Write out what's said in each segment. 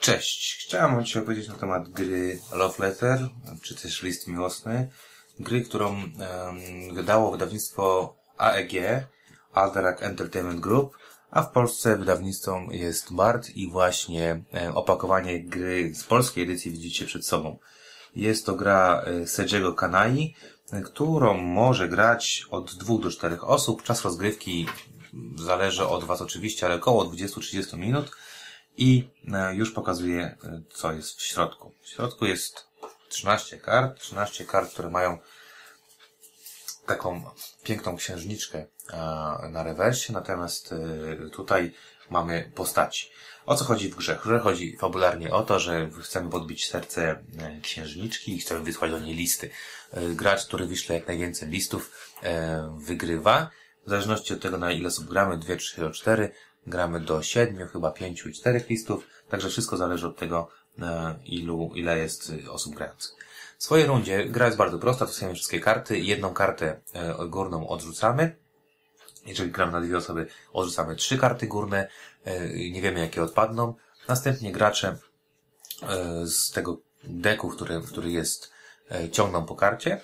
Cześć. Chciałem dzisiaj opowiedzieć na temat gry Love Letter, czy też List Miłosny. Gry, którą um, wydało wydawnictwo AEG, Alterac Entertainment Group, a w Polsce wydawnictwem jest BART i właśnie e, opakowanie gry z polskiej edycji widzicie przed sobą. Jest to gra e, Sejiego Kanai, którą może grać od dwóch do czterech osób. Czas rozgrywki zależy od Was oczywiście, ale około 20-30 minut i e, już pokazuję, e, co jest w środku. W środku jest 13 kart, 13 kart, które mają taką piękną księżniczkę e, na rewersie, natomiast tutaj mamy postaci. O co chodzi w grze? W grze chodzi fabularnie o to, że chcemy podbić serce księżniczki i chcemy wysłać do niej listy. Gracz, który wyśle jak najwięcej listów, wygrywa. W zależności od tego, na ile osób gramy, 2, 3, 4, gramy do 7, chyba 5 i 4 listów, także wszystko zależy od tego, e, ilu, ile jest osób grających. W swojej rundzie gra jest bardzo prosta, to są wszystkie karty. Jedną kartę e, górną odrzucamy. Jeżeli gramy na dwie osoby, odrzucamy trzy karty górne. E, nie wiemy, jakie odpadną. Następnie gracze z tego deku, który, który jest, ciągną po karcie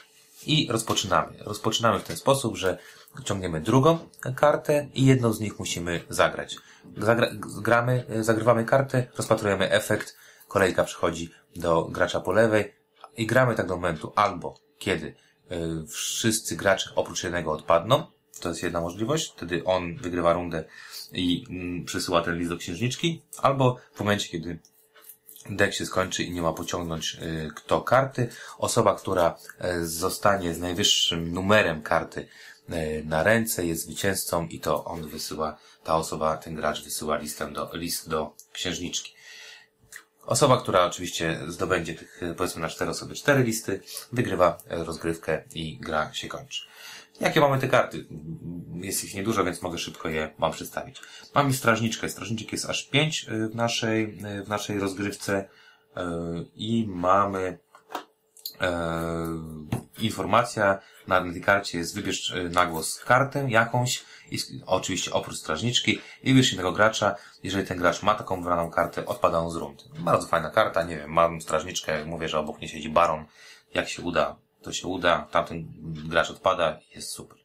i rozpoczynamy. Rozpoczynamy w ten sposób, że ciągniemy drugą kartę i jedną z nich musimy zagrać. Zagra gramy, zagrywamy kartę, rozpatrujemy efekt, kolejka przychodzi do gracza po lewej i gramy tak do momentu albo kiedy y, wszyscy gracze oprócz jednego odpadną, to jest jedna możliwość, wtedy on wygrywa rundę i y, przesyła ten list do księżniczki, albo w momencie, kiedy dek się skończy i nie ma pociągnąć y, kto karty, osoba, która y, zostanie z najwyższym numerem karty na ręce, jest zwycięzcą i to on wysyła, ta osoba, ten gracz wysyła listę do, list do księżniczki. Osoba, która oczywiście zdobędzie tych, powiedzmy na cztery osoby, cztery listy, wygrywa rozgrywkę i gra się kończy. Jakie mamy te karty? Jest ich niedużo, więc mogę szybko je Wam przedstawić. Mamy strażniczkę. Strażniczek jest aż pięć w naszej, w naszej rozgrywce e, i mamy e, informacja na karcie jest wybierz e, na głos kartę jakąś, i, oczywiście oprócz strażniczki i wybierz innego gracza. Jeżeli ten gracz ma taką wybraną kartę, odpada on z rundy. Bardzo fajna karta, nie wiem, mam strażniczkę, mówię, że obok mnie siedzi baron. Jak się uda, to się uda. Tamten gracz odpada jest super.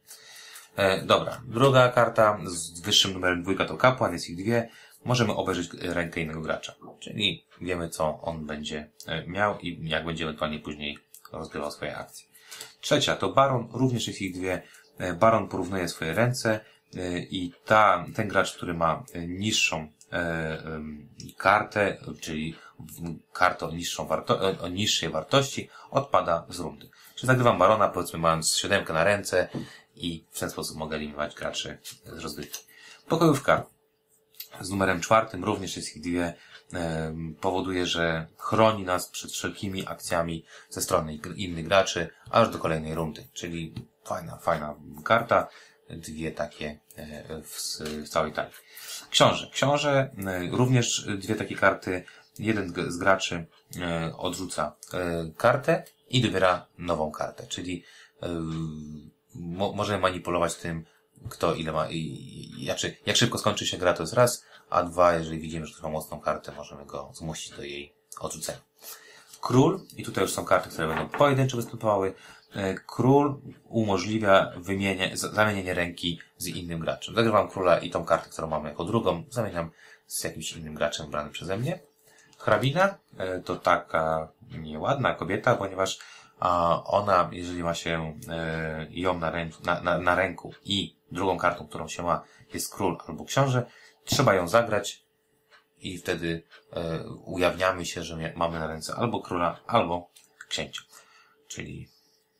E, dobra, druga karta z wyższym numerem dwójka to kapłan, jest ich dwie. Możemy obejrzeć rękę innego gracza. Czyli wiemy, co on będzie e, miał i jak będzie ewentualnie później rozgrywał swoje akcje. Trzecia to Baron, również jest ich dwie. E, Baron porównuje swoje ręce e, i ta, ten gracz, który ma e, niższą kartę, czyli kartę o, niższą warto, o niższej wartości, odpada z rundy. Czyli zagrywam Barona, powiedzmy mając siódemkę na ręce i w ten sposób mogę eliminować graczy z rozgrywki. Pokojówka z numerem czwartym również jest ich dwie powoduje, że chroni nas przed wszelkimi akcjami ze strony innych graczy, aż do kolejnej rundy. Czyli fajna, fajna karta. Dwie takie e, w, całej talii. Książę. Książę, e, również dwie takie karty. Jeden z graczy e, odrzuca kartę i dobiera nową kartę. Czyli mo możemy manipulować tym, kto ile ma, i, jak, jak szybko skończy się gra, to jest raz, a dwa, jeżeli widzimy, że ktoś ma mocną kartę, możemy go zmusić do jej odrzucenia. Król, i tutaj już są karty, które będą pojedynczo występowały, e, król umożliwia wymienię, zamienienie ręki z innym graczem. Zagrywam króla i tą kartę, którą mamy jako drugą, zamieniam z jakimś innym graczem wybranym przeze mnie. Hrabina e, to taka nieładna kobieta, ponieważ ona, jeżeli ma się e, ją na, ręku, na, na, na ręku i drugą kartą, którą się ma, jest król albo książę, trzeba ją zagrać i wtedy e, ujawniamy się, że mamy na ręce albo króla, albo księcia. Czyli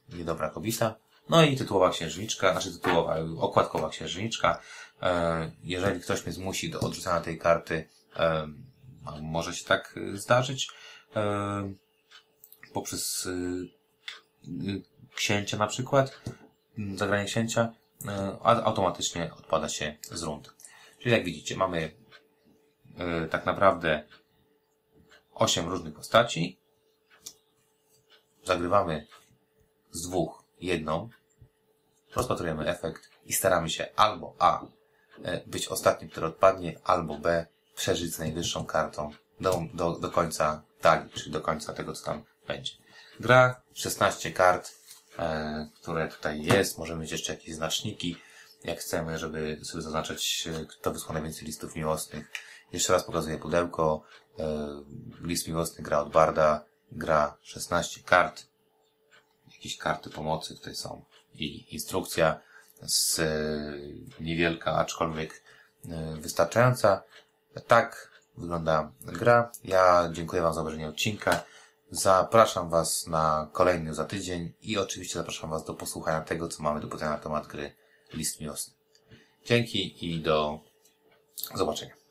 niedobra kobieta. No i tytułowa księżniczka, znaczy tytułowa, okładkowa księżniczka. E, jeżeli ktoś mnie zmusi do odrzucania tej karty, e, może się tak zdarzyć, e, poprzez e, księcia na przykład, zagranie księcia, e, automatycznie odpada się z rundy. Czyli jak widzicie, mamy yy, tak naprawdę 8 różnych postaci. Zagrywamy z dwóch jedną. Rozpatrujemy efekt i staramy się albo A e, być ostatnim, który odpadnie, albo B przeżyć z najwyższą kartą do, do, do końca talii, czyli do końca tego, co tam będzie. Gra 16 kart, e, które tutaj jest. Możemy mieć jeszcze jakieś znaczniki, jak chcemy, żeby sobie zaznaczać, e, kto wysłał najwięcej listów miłosnych. Jeszcze raz pokazuję pudełko. E, list miłosny gra od Barda. Gra 16 kart. Jakieś karty pomocy tutaj są. I instrukcja z e, niewielka, aczkolwiek e, wystarczająca. Tak wygląda gra. Ja dziękuję Wam za obejrzenie odcinka. Zapraszam Was na kolejny za tydzień i oczywiście zapraszam Was do posłuchania tego, co mamy do powiedzenia na temat gry List Miłosny. Dzięki i do zobaczenia.